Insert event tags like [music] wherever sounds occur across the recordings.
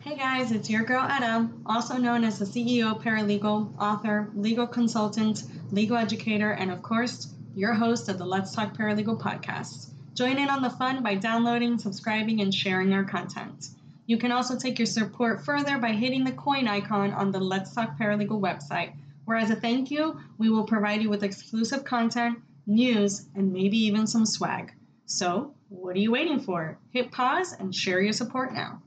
Hey guys, it's your girl Etta, also known as the CEO paralegal, author, legal consultant, legal educator, and of course, your host of the Let's Talk Paralegal podcast. Join in on the fun by downloading, subscribing, and sharing our content. You can also take your support further by hitting the coin icon on the Let's Talk Paralegal website, where as a thank you, we will provide you with exclusive content, news, and maybe even some swag. So, what are you waiting for? Hit pause and share your support now.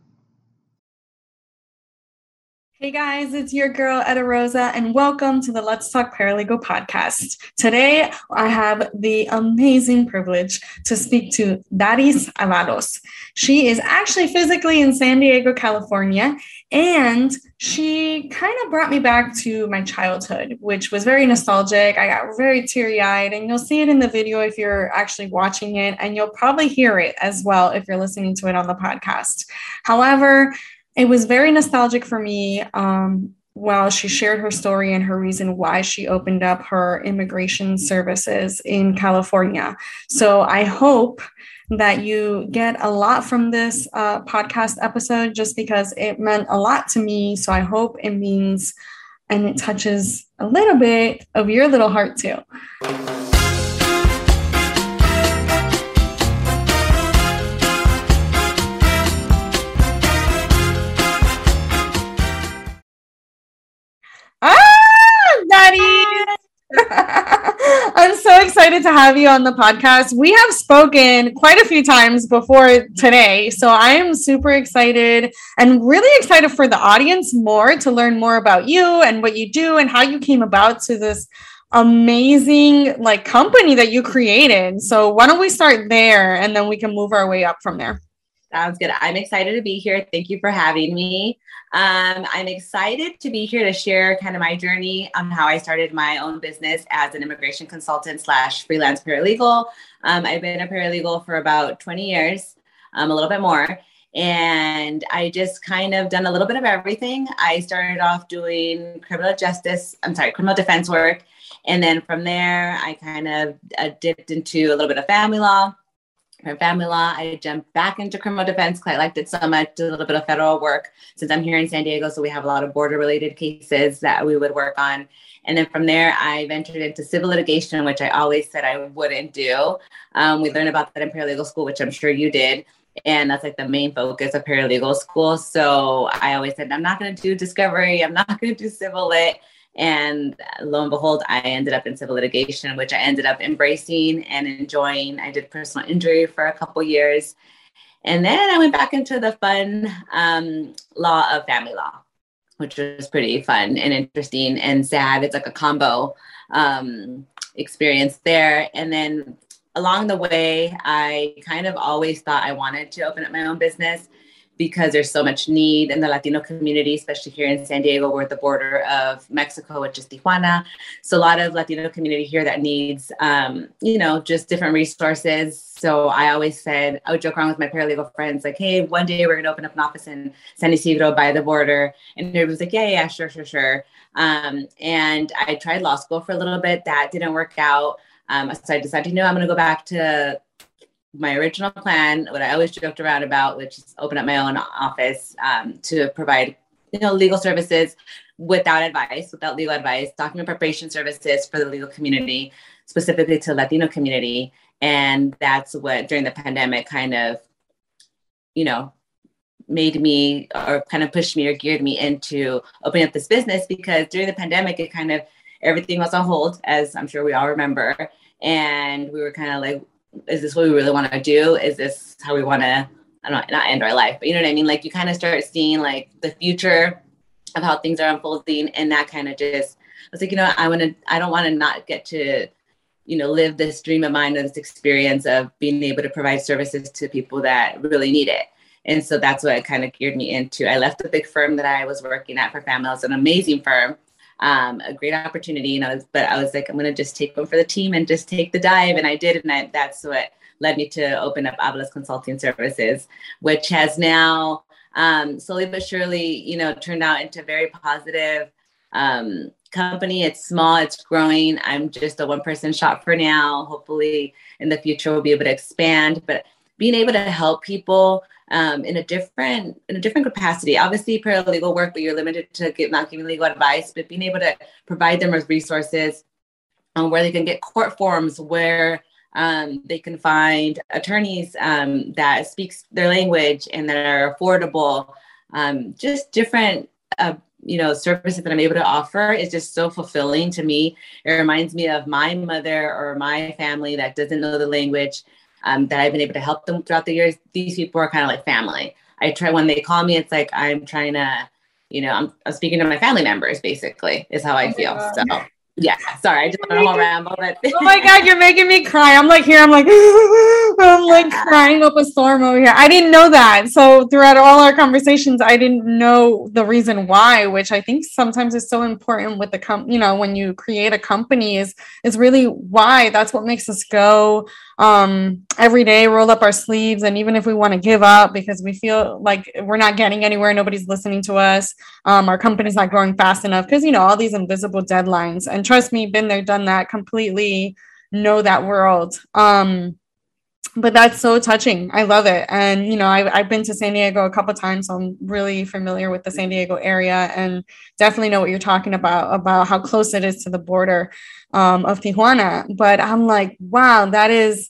Hey guys, it's your girl Etta Rosa, and welcome to the Let's Talk Paralegal podcast. Today, I have the amazing privilege to speak to Daris Avalos. She is actually physically in San Diego, California, and she kind of brought me back to my childhood, which was very nostalgic. I got very teary eyed, and you'll see it in the video if you're actually watching it, and you'll probably hear it as well if you're listening to it on the podcast. However, it was very nostalgic for me um, while she shared her story and her reason why she opened up her immigration services in California. So I hope that you get a lot from this uh, podcast episode just because it meant a lot to me. So I hope it means and it touches a little bit of your little heart too. [laughs] I'm so excited to have you on the podcast. We have spoken quite a few times before today. So I am super excited and really excited for the audience more to learn more about you and what you do and how you came about to this amazing like company that you created. So why don't we start there and then we can move our way up from there. Sounds good. I'm excited to be here. Thank you for having me. Um, I'm excited to be here to share kind of my journey on how I started my own business as an immigration consultant slash freelance paralegal. Um, I've been a paralegal for about 20 years, um, a little bit more. And I just kind of done a little bit of everything. I started off doing criminal justice, I'm sorry, criminal defense work. And then from there, I kind of uh, dipped into a little bit of family law from family law. I jumped back into criminal defense because I liked it so much. Did a little bit of federal work since I'm here in San Diego, so we have a lot of border related cases that we would work on. And then from there, I ventured into civil litigation, which I always said I wouldn't do. Um, we learned about that in paralegal school, which I'm sure you did. And that's like the main focus of paralegal school. So I always said, I'm not going to do discovery. I'm not going to do civil lit. And lo and behold, I ended up in civil litigation, which I ended up embracing and enjoying. I did personal injury for a couple years. And then I went back into the fun um, law of family law, which was pretty fun and interesting and sad. It's like a combo um, experience there. And then along the way, I kind of always thought I wanted to open up my own business because there's so much need in the Latino community, especially here in San Diego. We're at the border of Mexico, which is Tijuana. So a lot of Latino community here that needs, um, you know, just different resources. So I always said, I would joke around with my paralegal friends, like, hey, one day we're going to open up an office in San Isidro by the border. And everybody was like, yeah, yeah, sure, sure, sure. Um, and I tried law school for a little bit. That didn't work out. Um, so I decided, you know, I'm going to go back to my original plan, what I always joked around about, which is open up my own office um, to provide, you know, legal services without advice, without legal advice, document preparation services for the legal community, specifically to Latino community. And that's what during the pandemic kind of, you know, made me or kind of pushed me or geared me into opening up this business because during the pandemic, it kind of everything was on hold, as I'm sure we all remember. And we were kind of like, is this what we really want to do? Is this how we want to, I don't know, not end our life, but you know what I mean? Like you kind of start seeing like the future of how things are unfolding. And that kind of just, I was like, you know, I want to, I don't want to not get to, you know, live this dream of mine this experience of being able to provide services to people that really need it. And so that's what kind of geared me into. I left the big firm that I was working at for family. It was an amazing firm um, a great opportunity. And I was, but I was like, I'm going to just take one for the team and just take the dive. And I did. And I, that's what led me to open up Avalos Consulting Services, which has now um, slowly but surely, you know, turned out into a very positive um, company. It's small, it's growing. I'm just a one person shop for now. Hopefully, in the future, we'll be able to expand. But being able to help people um, in a different in a different capacity. Obviously, paralegal work, but you're limited to get, not giving legal advice, but being able to provide them with resources um, where they can get court forms, where um, they can find attorneys um, that speaks their language and that are affordable. Um, just different, uh, you know, services that I'm able to offer is just so fulfilling to me. It reminds me of my mother or my family that doesn't know the language um, that I've been able to help them throughout the years. These people are kind of like family. I try when they call me, it's like I'm trying to, you know, I'm, I'm speaking to my family members. Basically, is how I oh feel. So yeah, sorry, I just went a ramble. But oh my god, you're making me cry. I'm like here, I'm like [laughs] I'm like crying up a storm over here. I didn't know that. So throughout all our conversations, I didn't know the reason why, which I think sometimes is so important with the com. You know, when you create a company, is is really why. That's what makes us go um, every day, roll up our sleeves, and even if we want to give up because we feel like we're not getting anywhere, nobody's listening to us, um, our company's not growing fast enough because you know all these invisible deadlines. And trust me, been there, done that, completely know that world. Um, but that's so touching. I love it. And, you know, I've, I've been to San Diego a couple times, so I'm really familiar with the San Diego area and definitely know what you're talking about, about how close it is to the border um, of Tijuana. But I'm like, wow, that is,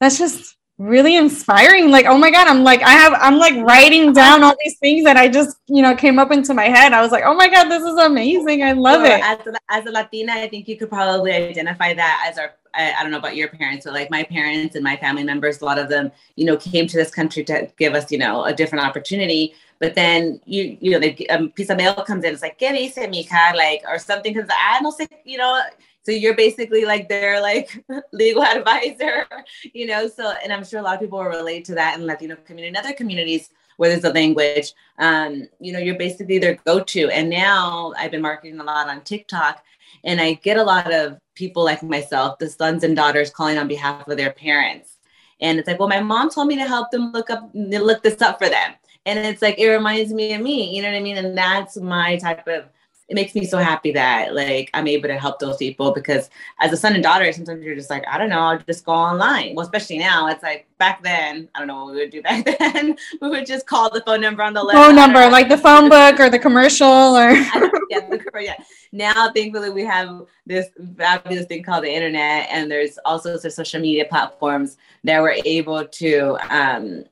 that's just really inspiring. Like, oh my God, I'm like, I have, I'm like writing down all these things that I just, you know, came up into my head. I was like, oh my God, this is amazing. I love it. As a, as a Latina, I think you could probably identify that as our I, I, don't know about your parents, but like my parents and my family members, a lot of them, you know, came to this country to give us, you know, a different opportunity. But then you, you know, a um, piece of mail comes in, it's like, ¿qué dice mija? Like, or something because I don't say, you know, so you're basically like their like [laughs] legal [laughs] advisor, you know. So, and I'm sure a lot of people will relate to that in Latino community and other communities where there's a language. Um, you know, you're basically their go-to. And now I've been marketing a lot on TikTok, and I get a lot of people like myself, the sons and daughters calling on behalf of their parents. And it's like, well, my mom told me to help them look up, look this up for them. And it's like, it reminds me of me, you know what I mean? And that's my type of it makes me so happy that like I'm able to help those people because as a son and daughter, sometimes you're just like, I don't know, I'll just go online. Well, especially now, it's like back then, I don't know what we would do [laughs] back then. we would just call the phone number on the phone number, like the phone book or the commercial or [laughs] yeah, the, yeah. Now, thankfully, we have this fabulous thing called the internet, and there's also some social media platforms that we're able to um,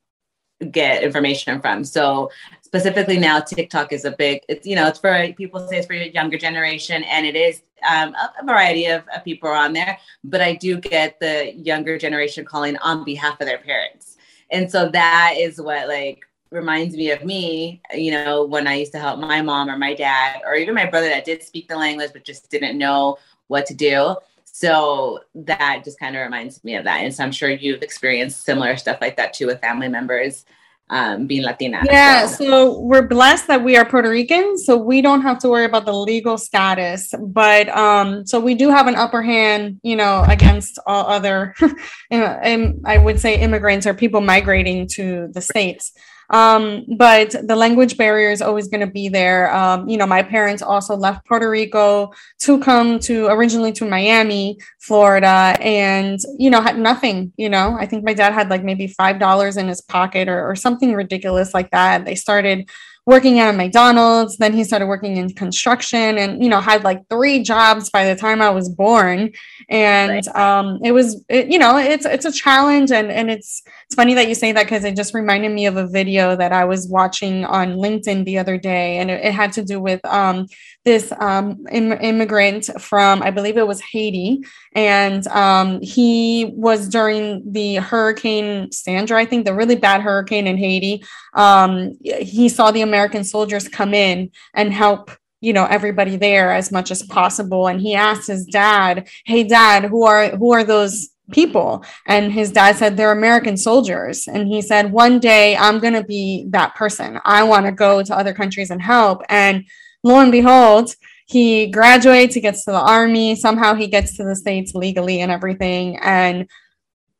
get information from. So specifically now TikTok is a big, it's, you know, it's for people say it's for your younger generation and it is um, a, variety of, of people are on there, but I do get the younger generation calling on behalf of their parents. And so that is what like reminds me of me, you know, when I used to help my mom or my dad or even my brother that did speak the language but just didn't know what to do. So that just kind of reminds me of that. And so I'm sure you've experienced similar stuff like that too with family members um, being Latina. Yeah, so. so. we're blessed that we are Puerto Rican, so we don't have to worry about the legal status. But um, so we do have an upper hand, you know, against all other, [laughs] and I would say immigrants or people migrating to the states. Um, but the language barrier is always going to be there. Um, you know, my parents also left Puerto Rico to come to originally to Miami, Florida, and you know had nothing. You know, I think my dad had like maybe five dollars in his pocket or, or something ridiculous like that. They started working at a McDonald's. Then he started working in construction and, you know, had like three jobs by the time I was born. And right. um, it was, it, you know, it's, it's a challenge. And, and it's, it's funny that you say that because it just reminded me of a video that I was watching on LinkedIn the other day. And it, it had to do with um, this um, Im- immigrant from, I believe it was Haiti. And um, he was during the Hurricane Sandra, I think the really bad hurricane in Haiti. Um, he saw the American soldiers come in and help you know everybody there as much as possible. And he asked his dad hey dad who are who are those people? And his dad said they're american soldiers. And he said one day i'm going to be that person. I want to go to other countries and help. And lo and behold, he graduates, he gets to the army, somehow he gets to the States legally and everything. And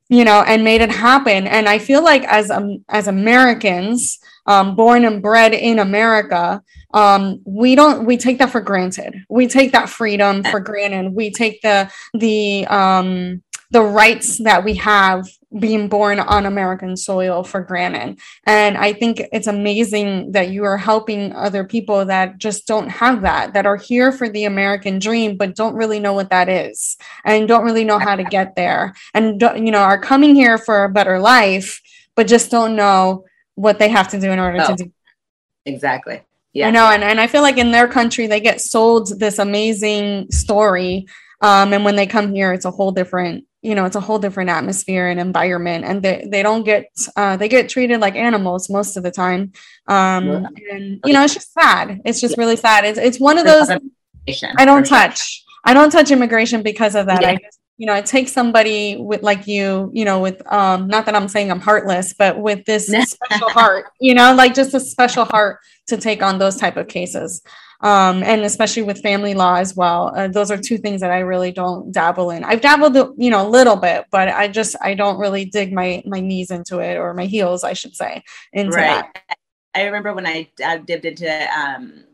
you know, and made it happen. And I feel like as um, as Americans, um, born and bred in America, um, we don't we take that for granted. We take that freedom for granted. We take the the um, the rights that we have being born on American soil for granted. And I think it's amazing that you are helping other people that just don't have that, that are here for the American dream, but don't really know what that is and don't really know how to get there and, you know, are coming here for a better life, but just don't know what they have to do in order oh, to do. Exactly. Yeah. I know. And, and I feel like in their country, they get sold this amazing story. Um, and when they come here, it's a whole different you know it's a whole different atmosphere and environment and they, they don't get uh, they get treated like animals most of the time um and you know it's just sad it's just really sad it's, it's one of those i don't touch i don't touch immigration because of that yeah. i just you know it takes somebody with like you you know with um not that i'm saying i'm heartless but with this [laughs] special heart you know like just a special heart to take on those type of cases um, and especially with family law as well. Uh, those are two things that I really don't dabble in. I've dabbled, you know, a little bit, but I just I don't really dig my my knees into it or my heels, I should say, into right. that. I remember when I, I dipped into um,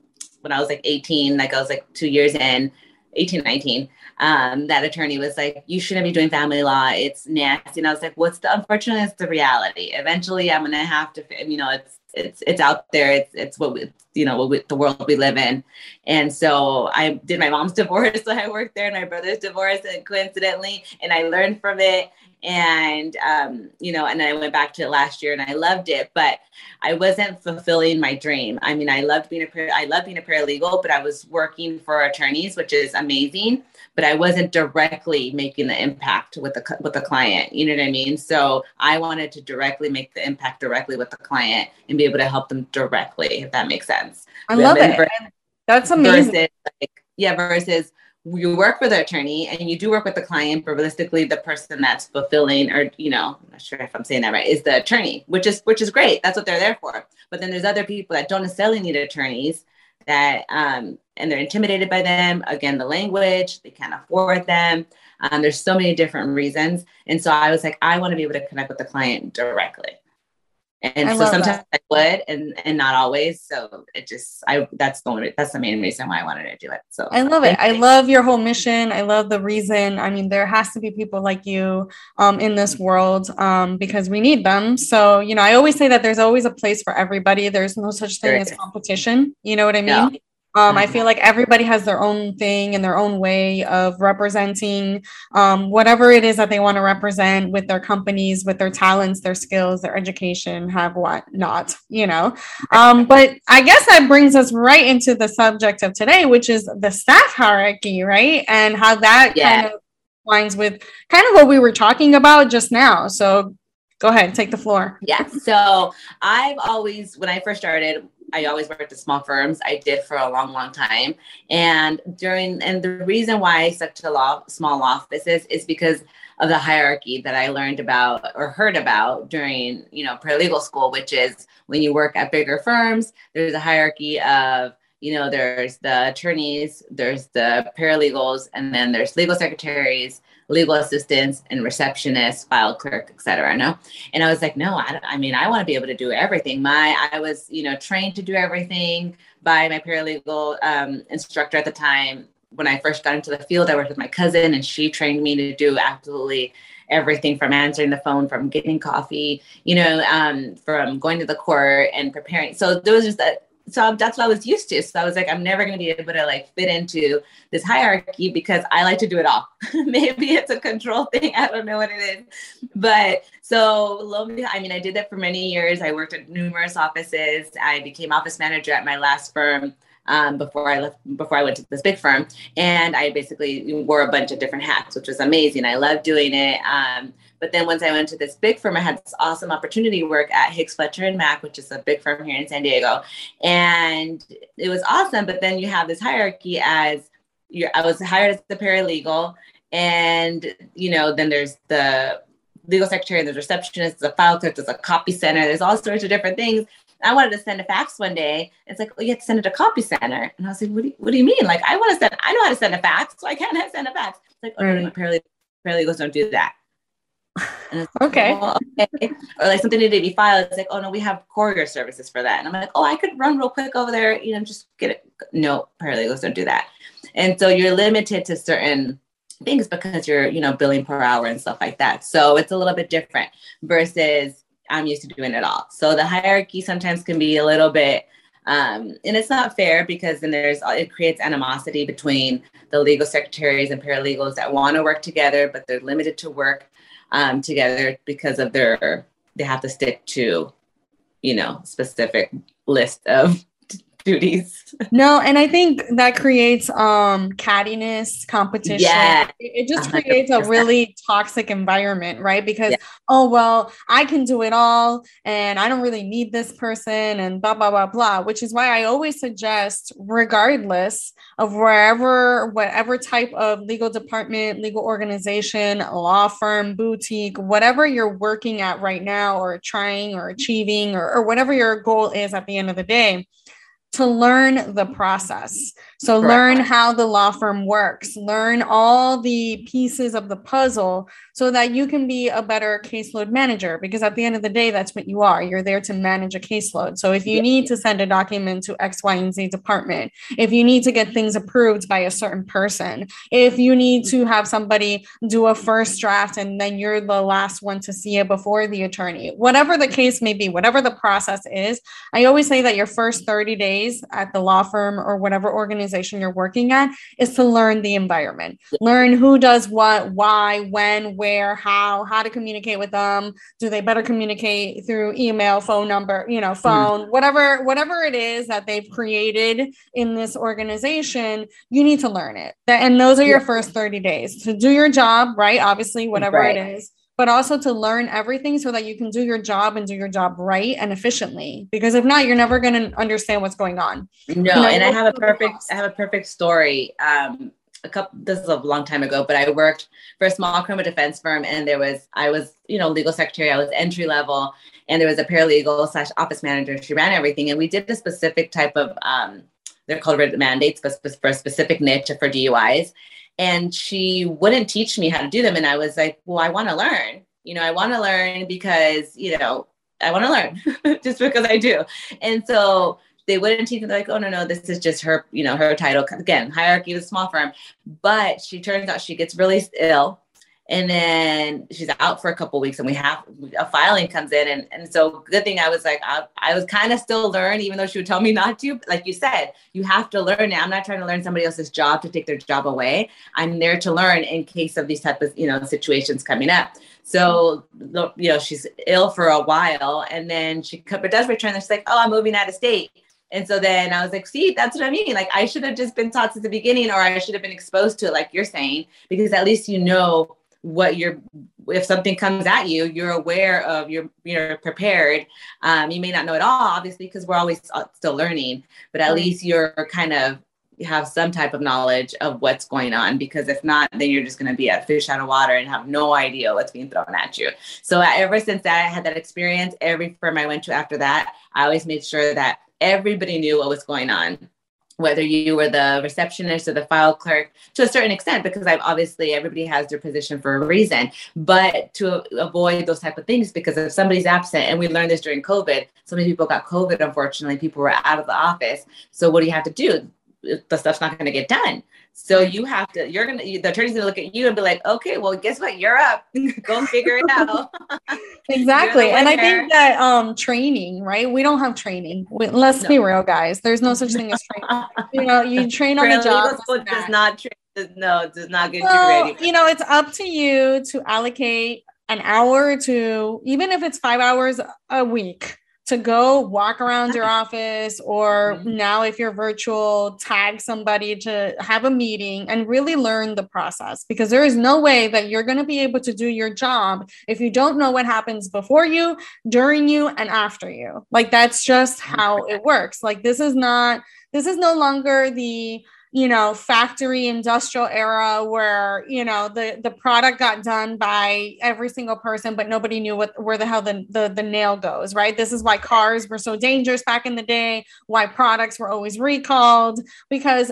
when I was like 18, like I was like two years in, 18, 19 um, that attorney was like, "You shouldn't be doing family law. It's nasty." And I was like, "What's the unfortunately? It's the reality. Eventually, I'm gonna have to. You know, it's it's it's out there. It's it's what we, you know what we, the world we live in." And so I did my mom's [laughs] divorce. So I worked there, and my brother's divorce, and coincidentally, and I learned from it and um, you know and i went back to it last year and i loved it but i wasn't fulfilling my dream i mean i loved being a i love being a paralegal but i was working for attorneys which is amazing but i wasn't directly making the impact with the with the client you know what i mean so i wanted to directly make the impact directly with the client and be able to help them directly if that makes sense i love it versus, that's amazing versus, like, yeah versus you work for the attorney and you do work with the client, but realistically, the person that's fulfilling, or you know, I'm not sure if I'm saying that right, is the attorney, which is which is great. That's what they're there for. But then there's other people that don't necessarily need attorneys that um, and they're intimidated by them. Again, the language, they can't afford them. Um, there's so many different reasons. And so I was like, I want to be able to connect with the client directly. And I so sometimes that. I would and and not always. So it just I that's the only that's the main reason why I wanted to do it. So I love it. I love your whole mission. I love the reason. I mean there has to be people like you um, in this world um, because we need them. So you know I always say that there's always a place for everybody. There's no such thing as competition. You know what I mean? yeah. Um, I feel like everybody has their own thing and their own way of representing um, whatever it is that they want to represent with their companies, with their talents, their skills, their education, have what not, you know. Um, but I guess that brings us right into the subject of today, which is the staff hierarchy, right? And how that yeah. kind of aligns with kind of what we were talking about just now. So go ahead, take the floor. Yeah. So I've always, when I first started, I always worked at small firms. I did for a long, long time. And during and the reason why I stuck to law small offices is because of the hierarchy that I learned about or heard about during, you know, paralegal school, which is when you work at bigger firms, there's a hierarchy of you know, there's the attorneys, there's the paralegals, and then there's legal secretaries, legal assistants and receptionists, file clerk, etc. No, and I was like, no, I, I mean, I want to be able to do everything. My, I was, you know, trained to do everything by my paralegal um, instructor at the time. When I first got into the field, I worked with my cousin, and she trained me to do absolutely everything from answering the phone, from getting coffee, you know, um, from going to the court and preparing. So there was just a, so that's what I was used to. So I was like, I'm never going to be able to like fit into this hierarchy because I like to do it all. [laughs] Maybe it's a control [laughs] thing. I don't know what it is. But so lo I mean, I did that for many years. I worked at numerous offices. I became office manager at my last firm. Um, before I left, before I went to this big firm, and I basically wore a bunch of different hats, which was amazing. I loved doing it. Um, but then once I went to this big firm, I had this awesome opportunity to work at Higgs Fletcher and Mack, which is a big firm here in San Diego. And it was awesome. But then you have this hierarchy as you're, I was hired as the paralegal. And, you know, then there's the legal secretary, there's receptionist, there's a file clerk, there's a copy center, there's all sorts of different things. I wanted to send a fax one day. It's like, oh, you have to send it to copy center. And I was like, what do you, what do you mean? Like, I want to send, I know how to send a fax. So I can't send a fax. It's like, oh, no, paralegals, paralegals don't do that. Okay. Oh, okay. Or like something needed to be filed. It's like, oh no, we have courier services for that. And I'm like, oh, I could run real quick over there, you know, just get it. No, paralegals don't do that. And so you're limited to certain things because you're, you know, billing per hour and stuff like that. So it's a little bit different versus I'm used to doing it all. So the hierarchy sometimes can be a little bit um, and it's not fair because then there's it creates animosity between the legal secretaries and paralegals that want to work together, but they're limited to work um, together because of their they have to stick to you know specific list of duties. [laughs] No, and I think that creates um cattiness, competition. Yeah. It, just 100%. creates a really toxic environment, right? Because yeah. oh well, I can do it all and I don't really need this person and blah blah blah blah, which is why I always suggest regardless of wherever whatever type of legal department, legal organization, law firm, boutique, whatever you're working at right now or trying or achieving or, or whatever your goal is at the end of the day to learn the process. So, Correct. learn how the law firm works, learn all the pieces of the puzzle so that you can be a better caseload manager. Because at the end of the day, that's what you are. You're there to manage a caseload. So, if you need to send a document to X, Y, and Z department, if you need to get things approved by a certain person, if you need to have somebody do a first draft and then you're the last one to see it before the attorney, whatever the case may be, whatever the process is, I always say that your first 30 days days at the law firm or whatever organization you're working at is to learn the environment, learn who does what, why, when, where, how, how to communicate with them. Do they better communicate through email, phone number, you know, mm-hmm. phone, mm. whatever, whatever it is that they've created in this organization, you need to learn it. And those are your yeah. first 30 days to do your job, right? Obviously, whatever right. it is but also to learn everything so that you can do your job and do your job right and efficiently. Because if not, you're never going to understand what's going on. No, you know, and I have a perfect, I have a perfect story. Um, a couple, this is a long time ago, but I worked for a small criminal defense firm, and there was, I was, you know, legal secretary. I was entry level, and there was a paralegal slash office manager. She ran everything, and we did a specific type of, um, they're called writ mandates, but for a specific niche for DUIs and she wouldn't teach me how to do them. And i was like well i want to learn you know i want to learn because you know i want to learn [laughs] just because i do. And so they wouldn't teach me like oh no no this is just her you know her title. Again hierarchy of a small firm. But she turns out she gets really ill and then she's out for a couple weeks and we have a filing comes in. And, and so good thing i was like i, I was kind of still learn even though she would tell me not to. Like you said you have to learn it. I'm not trying to learn somebody else's job to take their job away. I'm there to learn in case of these type of you know situations coming up. So you know she's ill for a while and then she but does return. And she's like oh i'm moving out of state. And so then I was like, see, that's what I mean. Like I should have just been taught since the beginning, or I should have been exposed to it, like you're saying, because at least you know what you're if something comes at you you're aware of you're you're prepared. Um, you may not know it all obviously because we're always uh, still learning but at least you're kind of have some type of knowledge of what's going on because if not then you're just going to be a fish out of water and have no idea what's being thrown at you. So ever since that i had that experience every firm i went to after that i always made sure that everybody knew what was going on whether you were the receptionist or the file clerk to a certain extent because i've obviously everybody has their position for a reason. But to avoid those type of things because if somebody's absent and we learned this during covid so many people got covid unfortunately people were out of the office. So what do you have to do? The stuff's not going to get done so you have to, you're going to, the attorney's going to look at you and be like, okay, well, guess what? You're up. [laughs] Go figure it out. [laughs] exactly. And I think that um training, right? We don't have training. We, let's no. be real, guys. There's no such thing as [laughs] training. you know, you train on the job. Does not train. No, does not get well, you ready. You know, it's up to you to allocate an hour to, even if it's five hours a week to go walk around your office or mm-hmm. now if you're virtual tag somebody to have a meeting and really learn the process because there is no way that you're going to be able to do your job if you don't know what happens before you during you and after you. Like that's just how it works. Like this is not this is no longer the you know factory industrial era where you know the the product got done by every single person but nobody knew what where the hell the, the the nail goes right? This is why cars were so dangerous back in the day why products were always recalled because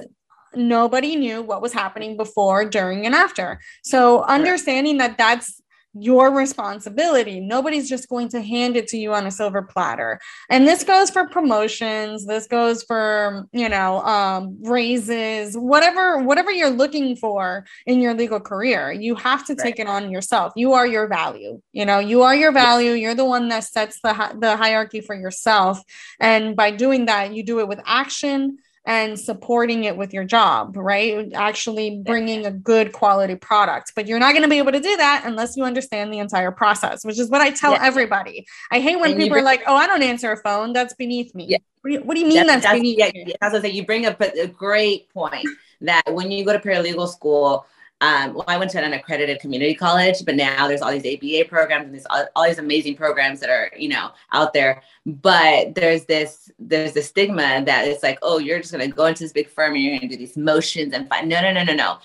nobody knew what was happening before during and after. So understanding that that's your responsibility. Nobody's just going to hand it to you on a silver platter. And this goes for promotions, this goes for, you know, um, raises, whatever whatever you're looking for in your legal career. You have to take right. it on yourself. You are your value. You know, you are your value. You're the one that sets the the hierarchy for yourself. And by doing that, you do it with action and supporting it with your job, right? Actually bringing a good quality product. But you're not going to be able to do that unless you understand the entire process, which is what I tell yeah. everybody. I hate when and people bring- are like, oh, I don't answer a phone. That's beneath me. Yeah. What, do you, what do you mean that's, that's, beneath yeah, me? That's what I say. You bring up a, a great point that when you go to paralegal school, um, well, I went to an accredited community college, but now there's all these ABA programs and there's all, all, these amazing programs that are, you know, out there. But there's this there's this stigma that it's like, oh, you're just gonna go into this big firm and you're gonna do these motions and find no, no, no, no, no.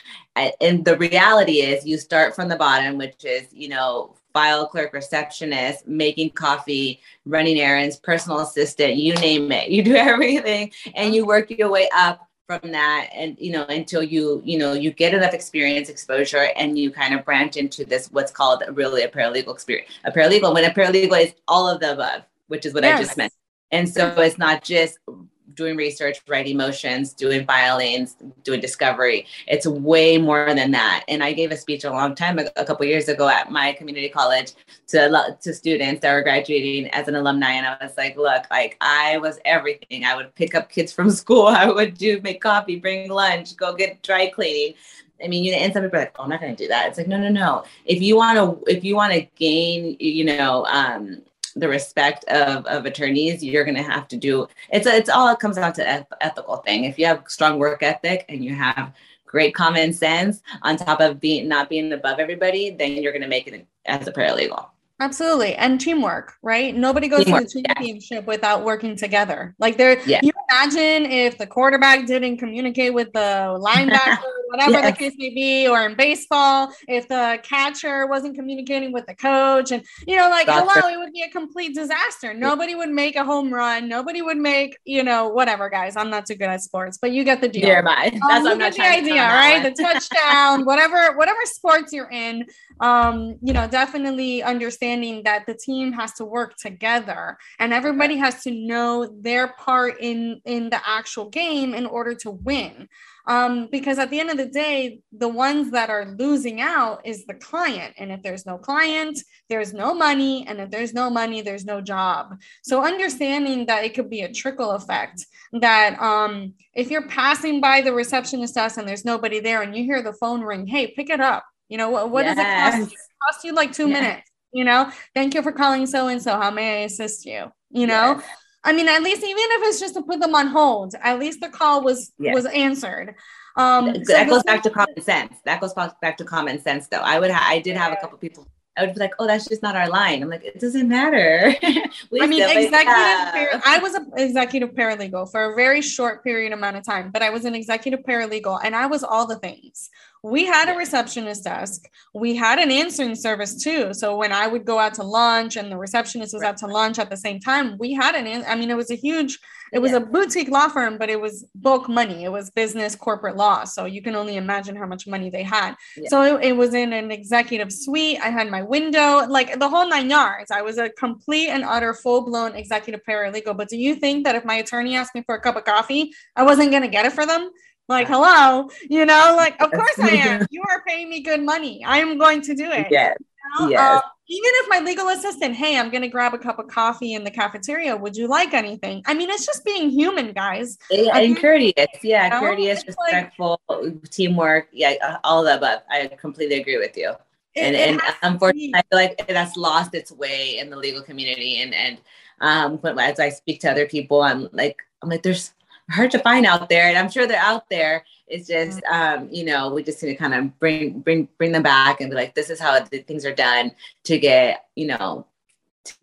And the reality is, you start from the bottom, which is, you know, file clerk, receptionist, making coffee, running errands, personal assistant, you name it. You do [laughs] everything, and you work your way up from that and you know until you you know you get enough experience exposure and you kind of branch into this what's called really a paralegal experience a paralegal when a paralegal is all of the above which is what yes. i just meant and so it's not just doing research, writing motions, doing filings, doing discovery. It's way more than that. And I gave a speech a long time ago, a couple years ago at my community college to to students that were graduating as an alumni, and I was like, look, like I was everything. I would pick up kids from [laughs] school. I would do make coffee, bring lunch, go get dry cleaning. I mean, you know, and some people are like, oh, I'm not going to do that. It's like, no, no, no. If you want to, if you want to gain, you know, um, the respect of, of attorneys, you're going to have to do it's a, it's all it comes down to eth- ethical thing. If you have strong work ethic and you have great common sense on top of being not being above everybody, then you're going to make it as a paralegal. Absolutely. And teamwork, right? Nobody goes teamwork, to the championship yeah. without working together. Like there, yeah. you imagine if the quarterback didn't communicate with the linebacker whatever yes. the case may be, or in baseball, if the catcher wasn't communicating with the coach, and you know, like gotcha. hello, it would be a complete disaster. Nobody would make a home run. Nobody would make, you know, whatever, guys. I'm not too good at sports, but you get the deal. That's um, what I'm not the idea, right? The [laughs] touchdown, whatever, whatever sports you're in. Um, you know, definitely understanding that the team has to work together and everybody has to know their part in in the actual game in order to win um, because at the end of the day, the ones that are losing out is the client. And if there's no client, there's no money. And if there's no money, there's no job. So understanding that it could be a trickle effect, that um, if you're passing by the receptionist desk and there's nobody there and you hear the phone ring, hey, pick it up. You know, what, what yes. does it cost? It cost you like two yes. minutes. You know, thank you for calling so and so. How may I assist you? You know, yes I mean, at least even if it's just to put them on hold, at least the call was yes. was answered. Um, that so goes back to common sense. That goes back to common sense, though. I would, ha- I did have a couple people. I would be like, "Oh, that's just not our line." I'm like, "It doesn't matter." [laughs] I mean, executive. Par- I was an executive paralegal for a very short period amount of time, but I was an executive paralegal, and I was all the things we had a receptionist desk. We had an answering service too. So when I would go out to lunch and the receptionist was out to lunch at the same time, we had an, I mean, it was a huge, it was yeah. a boutique law firm, but it was bulk money. It was business corporate law. So you can only imagine how much money they had. Yeah. So it, it was in an executive suite. I had my window, like the whole nine yards. I was a complete and utter full blown executive paralegal. But do you think that if my attorney asked me for a cup of coffee, I wasn't going to get it for them? Like, hello, you know, like, of course I am. You are paying me good money. I am going to do it. Yes. You know? yes. Um, even if my legal assistant, hey, I'm going to grab a cup of coffee in the cafeteria. Would you like anything? I mean, it's just being human, guys. Yeah, and courteous. Yeah, you know? courteous, it's respectful, like, teamwork. Yeah, uh, all the above. I completely agree with you. It, and it and unfortunately, I feel like that's lost its way in the legal community. And and um, but as I speak to other people, I'm like, I'm like, there's hard to find out there, and I'm sure they're out there. It's just, mm-hmm. um, you know, we just need to kind of bring bring bring them back and be like, this is how the things are done to get, you know,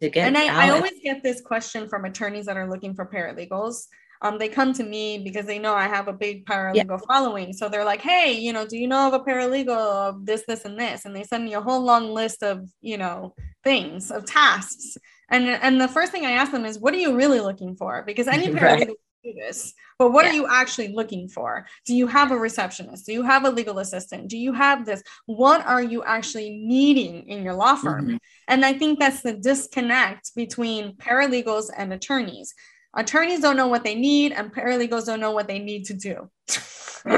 to get. And I, I always get this question from attorneys that are looking for paralegals. Um, they come to me because they know I have a big paralegal yeah. following. So they're like, hey, you know, do you know of a paralegal of this, this, and this? And they send me a whole long list of, you know, things, of tasks. And and the first thing I ask them is, what are you really looking for? Because any [laughs] paralegal right do this. But what Yeah. are you actually looking for? Do you have a receptionist? Do you have a legal assistant? Do you have this? What are you actually needing in your law firm? Mhm. And I think that's the disconnect between paralegals and attorneys. Attorneys don't know what they need, and paralegals don't know what they need to do. [laughs] so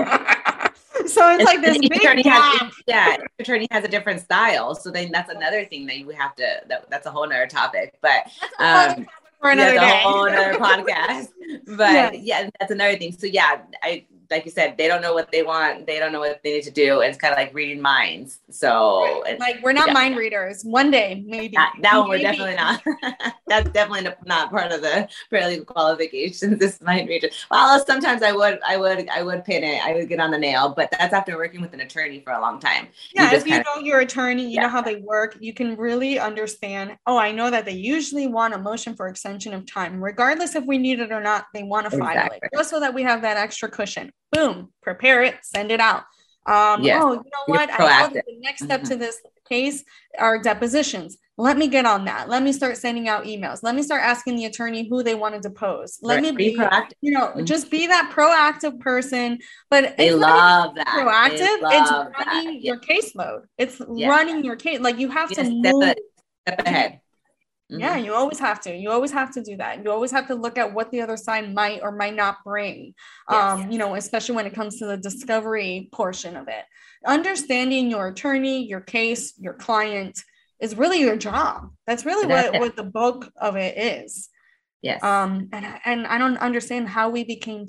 it's like this big attorney gap. has, yeah, attorney has a different style. So then that's another thing that you have to, that, that's a whole nother topic. But That's a whole other topic for another a whole other [laughs] podcast. But Yeah. yeah. that's another thing. So yeah, I like you said, they don't know what they want. They don't know what they need to do. And it's kind of like reading minds. So Right. like we're not yeah. mind readers. One day, maybe. that, that one we're definitely not. [laughs] that's definitely not part of the paralegal qualifications. [laughs] This mind reader. Well, sometimes I would, I would, I would pin it. I would get on the nail, but that's after working with an attorney for a long time. Yeah, just if you know your attorney, you Yeah. know how they work, you can really understand. Oh, I know that they usually want a motion for extension of time, regardless if we need it or not. They want to file Exactly. it just so that we have that extra cushion. Boom, prepare it, send it out. Um, Yes. Oh, you know what? I that the next step to this case are depositions. Let me get on that. Let me start sending out emails. Let me start asking the attorney who they want to depose. Let Right. me be be, proactive. you know, Mhm. just be that proactive person. But They it's love that. Proactive it's love that. running Yeah. your caseload it's Yeah. running your case like you have to step, move step ahead. Mhm. yeah you always have to you always have to do that you always have to look at what the other side might or might not bring Yes. um you know especially when it comes to the discovery portion of it understanding your attorney your case your client is really your job that's really That's what it. what the bulk of it is Yes. um and and i don't understand how we became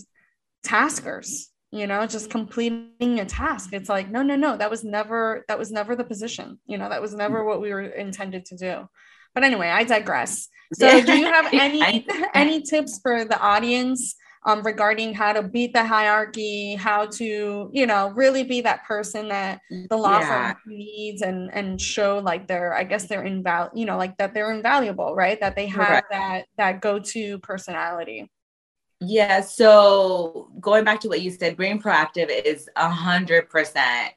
taskers you know just completing a task it's like no no no that was never that was never the position you know that was never what we were intended to do but anyway i digress so do you have [laughs] any [laughs] any tips for the audience um, regarding how to beat the hierarchy how to you know really be that person that the law Yeah. firm needs and and show like they're i guess they're inval you know like that they're invaluable right that they have Correct. that that go-to personality Yeah. So going back to what you said, being proactive is a hundred percent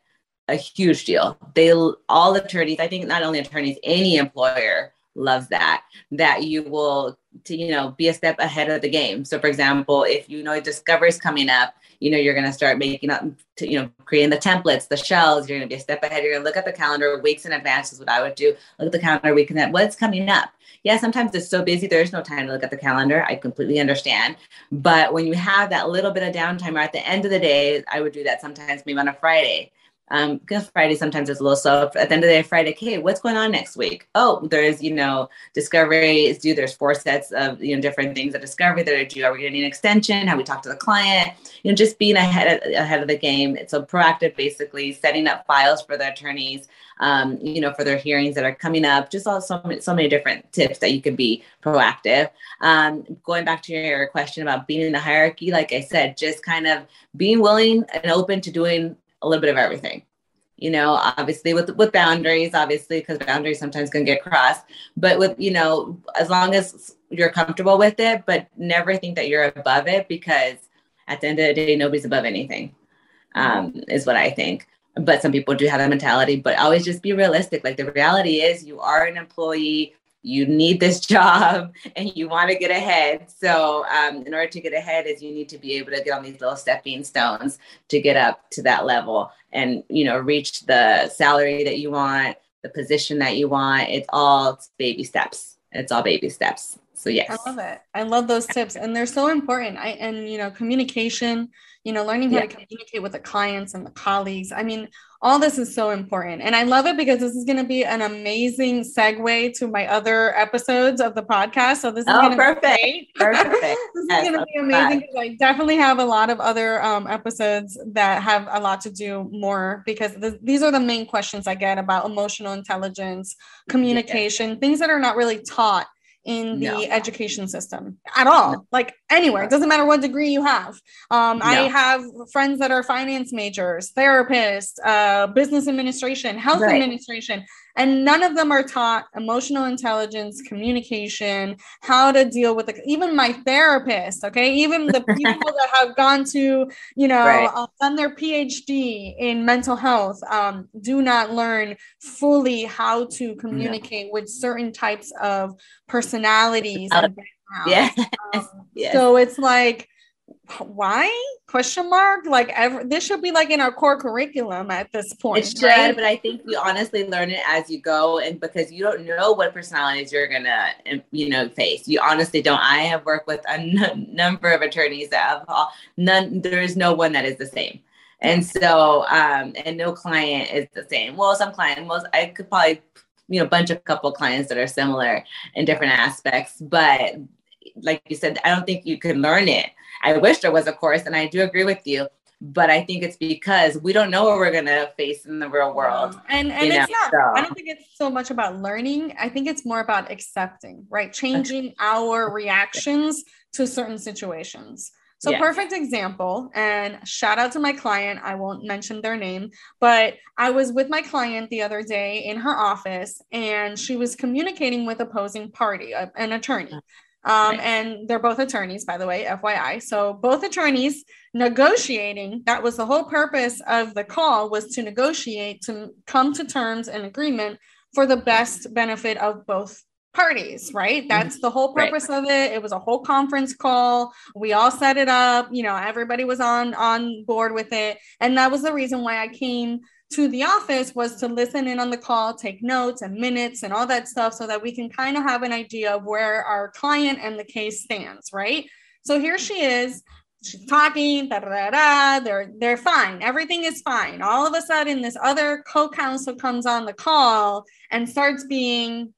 a huge deal. They all attorneys, I think not only attorneys, any employer loves that. That you will to you know be a step ahead of the game. So for example, if you know discovery is coming up, you know you're gonna start making up to, you know creating the templates, the shells. You're gonna be a step ahead. You're gonna look at the calendar weeks in advance is what I would do. Look at the calendar week in advance. What's coming up? yeah, sometimes it's so busy, there's no time to look at the calendar. I completely understand. But when you have that little bit of downtime, or at the end of the day, I would do that sometimes, maybe on a Friday. Um, because Friday sometimes it's a little slow. At the end of the day, Friday, okay, what's going on next week? Oh, there's, you know, discovery is due. There's four sets of, you know, different things of discovery that are due. Are we going to need an extension? How we talk to the client? You know, just being ahead of, ahead of the game. It's a proactive, basically setting up files for the attorneys um, you know, for their hearings that are coming up. Just all so many, so many different tips that you can be proactive. Um, going back to your question about being in the hierarchy, like I said, just kind of being willing and open to doing a little bit of everything. You know, obviously with with boundaries, obviously because boundaries sometimes can get crossed. But with you know, as long as you're comfortable with it, but never think that you're above it because at the end of the day, nobody's above anything. Um, is what I think but some people do have that mentality but always just be realistic like the reality is you are an employee you need this [laughs] job and you want to get ahead so um, in order to get ahead is you need to be able to get on these little stepping stones to get up to that level and you know reach the salary that you want the position that you want it's all baby steps it's all baby steps so yes I love it. I love those tips, and they're so important. I and you know, communication. You know, learning how Yeah. to communicate with the clients and the colleagues. I mean, all this is so important, and I love it because this is going to be an amazing segue to my other episodes of the podcast. So this is Oh, going to perfect. be. Perfect. [laughs] this Yes, is going to be amazing because I definitely have a lot of other um, episodes that have a lot to do more because th- these are the main questions I get about emotional intelligence, communication, things that are not really taught in the No. education system at all. Like anywhere. It doesn't matter what degree you have. Um, i have friends that are finance majors therapists uh, business administration health Right. administration and none of them are taught emotional intelligence communication how to deal with it even my therapist okay even the [laughs] people that have gone to you know Right. uh, done their phd in mental health um, do not learn fully how to communicate with certain types of personalities yeah [laughs] Um, Yes. So it's like why? Question mark? Like ever this should be like in our core curriculum at this point it should right? but i think you honestly learn it as you go and because you don't know what personalities you're gonna you know face. You honestly don't. I have worked with a n- [laughs] number of attorneys that have all, none there is no one that is the same. And so um and no client is the same. Well some client most i could probably you know bunch of couple clients that are similar in different aspects but like you said i don't think you can learn it I wish there was a course, and I do agree with you. But I think it's because we don't know what we're gonna face in the real world. And and it's know? not. So. I don't think it's so much about learning. I think it's more about accepting, right? Changing our reactions to certain situations. So, perfect example, and shout out to my client. I won't mention their name, but I was with my client the other day in her office, and she was communicating with opposing party, uh, an attorney. Um, right. And they're both attorneys, by the way, FYI. So both attorneys negotiating. That was the whole purpose of the call was to negotiate to come to terms and agreement for the best benefit of both parties right mm-hmm. that's the whole purpose right. of it it was a whole conference call we all set it up you know everybody was on on board with it and that was the reason why i came to the office was to listen in on the call, take notes and minutes and all that stuff so that we can kind of have an idea of where our client and the case stands, right? So here she is, she's talking, they're they're fine. Everything is fine. All of a sudden, this other co-counsel comes on the call and starts being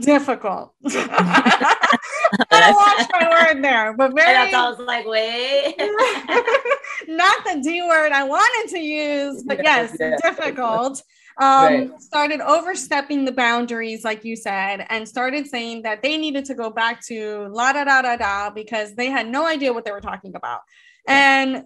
difficult. [laughs] [laughs] I watch my word there, but very. I, I was like, wait. [laughs] not the D word I wanted to use, but yes, difficult. Um, right. Started overstepping the boundaries, like you said, and started saying that they needed to go back to la da da da da because they had no idea what they were talking about. And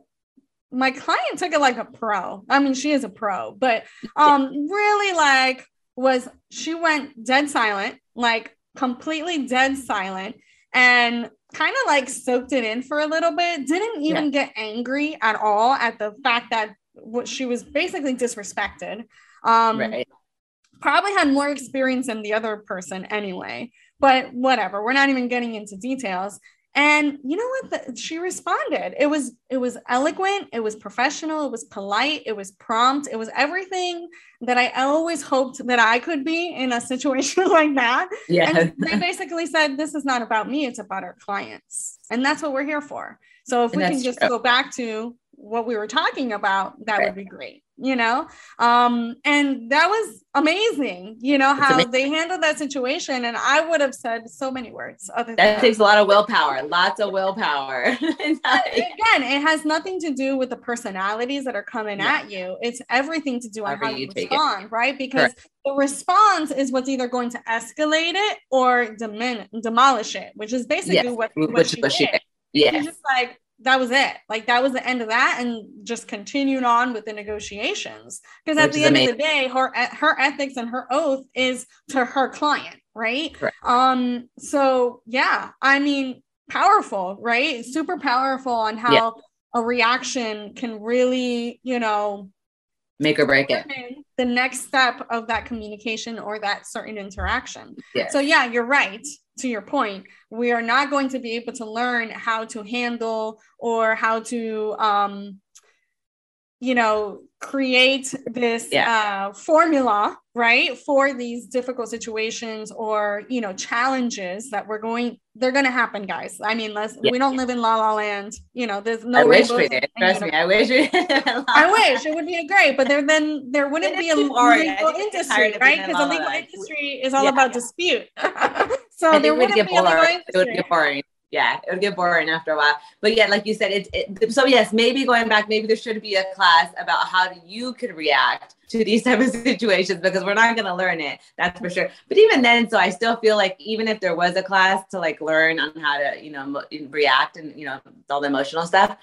my client took it like a pro. I mean, she is a pro, but um, really like was she went dead silent, like completely dead silent, and kind of like soaked it in for a little bit. Didn't even yeah. get angry at all at the fact that what she was basically disrespected. Um, right. Probably had more experience than the other person anyway. But whatever. We're not even getting into details and you know what? The, she responded. It was it was eloquent it was professional it was polite it was prompt it was everything that i always hoped that i could be in a [laughs] situation like that. Yeah. And they basically said this is not about me it's about our clients. And that's what we're here for. So if and we can just true. go back to what we were talking about that right. would be great you know um and that was amazing you know how they handled that situation and i would have said so many words other that takes a lot of willpower lots of willpower [laughs] again it has nothing to do with the personalities that are coming yeah. at you it's everything to do on how you, respond it. right because Correct. the response is what's either going to escalate it or dimin- demolish it which is basically yes. what, what, what she, she did. Yeah. just like that was it. Like that was the end of that, and just continued on with the negotiations. Because at the end amazing. of the day, her her ethics and her oath is to her client, right? Um. So yeah, I mean, powerful, right? Super powerful on how yeah. a reaction can really, you know, make or break it. The next step of that communication or that certain interaction. Yeah. So yeah, you're right to your point, we are not going to be able to learn how to handle or how to, um, you know, create this yeah. uh, formula, right, for these difficult situations or you know challenges that we're going. They're going to happen, guys. I mean, let's. Yeah. We don't live in La La Land. You know, there's no. I wish we did. Trust me, I wish we. [laughs] I wish it would be great, but there then there wouldn't be a legal industry, right? Because the legal industry is all yeah. about dispute. [laughs] so there be a legal industry. It would get boring yeah, it would get boring after a while. But yeah, like you said, it, it, so yes, maybe going back, maybe there should be a class about how you could react to these [laughs] type of situations because we're not going to learn it. That's for sure. But even then, so I still feel like even if there was a class to like learn on how to, you know, react and you know all the emotional stuff,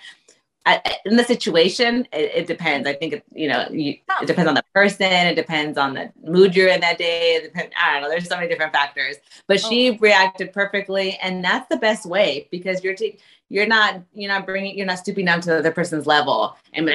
in the situation, it, it, depends. I think it, you know, you, it depends on the person. It depends on the mood you're in that day. Depends, I don't know. There's so many different factors. But oh. she reacted perfectly, and that's the best way because you're taking you're not you're not bringing you're not stooping down to the other person's level and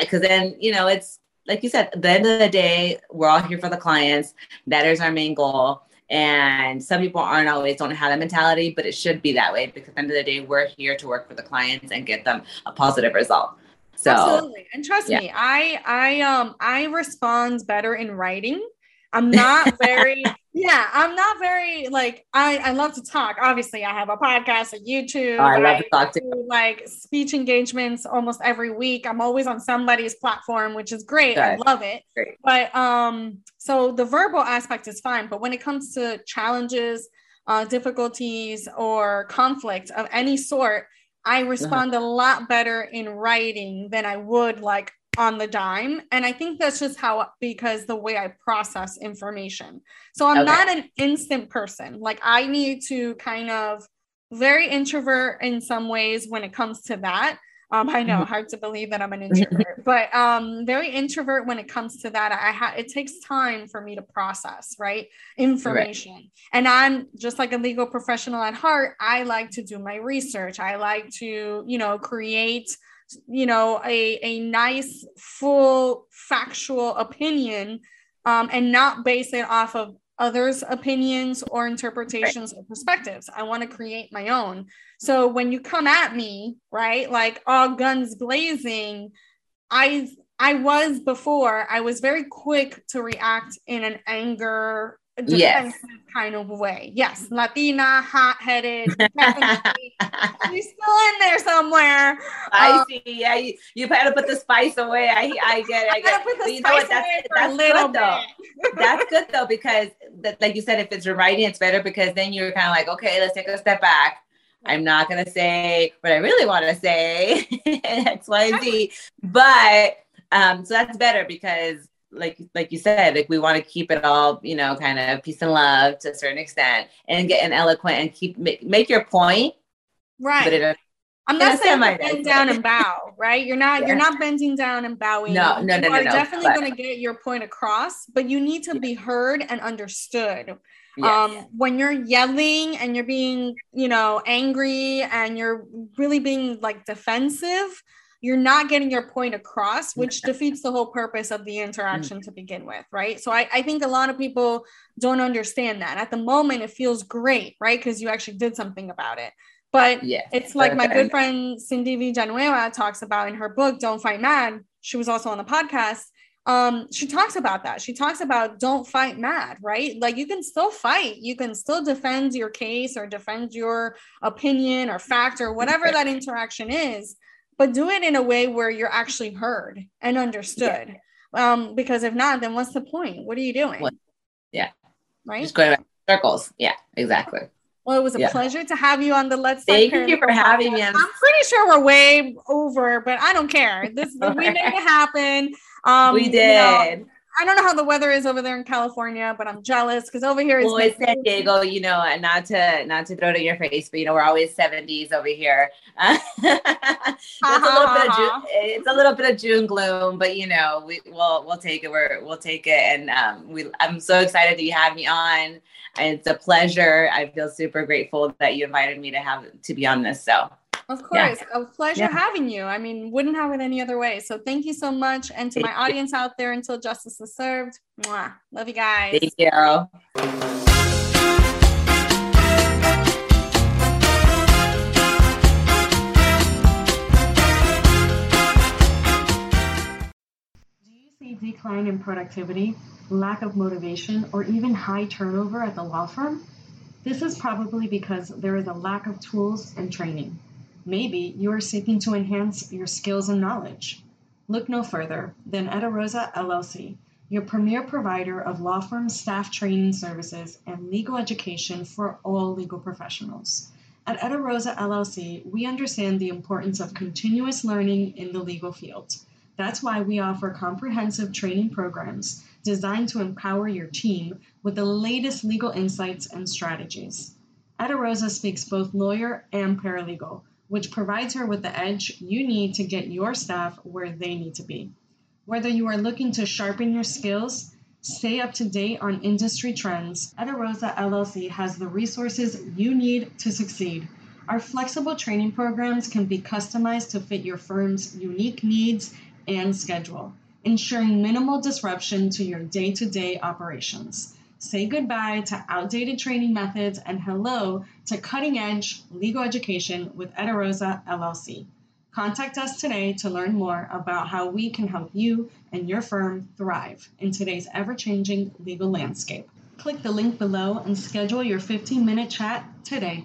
because eh, then you know it's like you said at the end of the day we're all here for the clients that is our main goal And some people aren't always don't have that mentality, but it should be that way because at the end of the day, we're here to work for the clients and get them a positive result. So absolutely. And trust yeah. me, I I um I respond better in writing. I'm not very [laughs] yeah, I'm not very like I I love to talk. Obviously, I have a podcast, a YouTube. Oh, I love I to talk to like speech engagements almost every week. I'm always on somebody's platform, which is great. Good. I love it. Great. But um, so the verbal aspect is fine, but when it comes to challenges, uh, difficulties, or conflict of any sort, I uh-huh. respond uh-huh. a lot better in writing than I would like on the dime. And I think that's just how, because the way I process information. So I'm okay. not an instant person. Like I need to kind of very introvert in some ways when it comes to that. Um, I know, mm-hmm. hard to believe that I'm an introvert, [laughs] but um, very introvert when it comes to that. I ha- it takes time for me to process, right, information. Right. And I'm just like a legal professional at heart. I like to do my research. I like to, you know, create you know a, a nice full factual opinion um, and not base it off of others opinions or interpretations right. or perspectives i want to create my own so when you come at me right like all guns blazing i i was before i was very quick to react in an anger yes. kind of way. Yes, Latina, hot headed. [laughs] She's still in there somewhere. I um, see. Yeah, you, you gotta put the spice away. I I get it. I get it. you know what? That's, that's good though. that's good though because that, like you said, if it's writing, it's better because then you're kind of like, okay, let's take a step back. I'm not gonna say what I really want to say, [laughs] X, Y, and Z. But um, so that's better because like like you said, like we want to keep it all, you know, kind of peace and love to a certain extent, and get an eloquent and keep make, make your point. Right. It, I'm not saying bend down [laughs] and bow, right? You're not yeah. you're not bending down and bowing. No, no, no, you no. You're no, definitely going to get your point across, but you need to yeah. be heard and understood. Um, when you're yelling and you're being, you know, angry and you're really being like defensive, you're not getting your point across, which defeats the whole purpose of the interaction to begin with, right? So I, I think a lot of people don't understand that. At the moment, it feels great, right? Because you actually did something about it. But yes, it's like my good friend Cindy Villanueva talks about in her book, Don't Fight Mad. She was also on the podcast. Um, she talks about that. She talks about don't fight mad, right? Like you can still fight, you can still defend your case or defend your opinion or fact or whatever that interaction is but do it in a way where you're actually heard and understood. Yeah. Um, because if not, then what's the point? What are you doing? Yeah. Right. Just going back circles. Yeah, exactly. Well, it was a yeah. pleasure to have you on the Let's Thank you for having me. I'm pretty sure we're way over, but I don't care. This [laughs] we made it happen. Um, we did. You know, I don't know how the weather is over there in California, but I'm jealous because over here it's well, it's San Diego, you know, and not to not to throw it in your face, but you know, we're always 70s over here. [laughs] it's, a little bit of June, it's a little bit of June gloom, but you know, we will we'll take it. We're we'll take it, and um, we I'm so excited that you had me on. It's a pleasure. I feel super grateful that you invited me to have to be on this. So of course. Yeah. A pleasure yeah. having you. I mean, wouldn't have it any other way. So thank you so much. And to thank my you. audience out there, until justice is served, mwah. love you guys. Thank you. Do you see decline in productivity, lack of motivation, or even high turnover at the law firm? This is probably because there is a lack of tools and training. Maybe you are seeking to enhance your skills and knowledge. Look no further than Rosa LLC, your premier provider of law firm staff training services and legal education for all legal professionals. At Rosa LLC, we understand the importance of continuous learning in the legal field. That's why we offer comprehensive training programs designed to empower your team with the latest legal insights and strategies. Rosa speaks both lawyer and paralegal which provides her with the edge you need to get your staff where they need to be. Whether you are looking to sharpen your skills, stay up to date on industry trends, Rosa LLC has the resources you need to succeed. Our flexible training programs can be customized to fit your firm's unique needs and schedule, ensuring minimal disruption to your day to day operations. Say goodbye to outdated training methods and hello to cutting edge legal education with Etta Rosa LLC. Contact us today to learn more about how we can help you and your firm thrive in today's ever changing legal landscape. Click the link below and schedule your 15 minute chat today.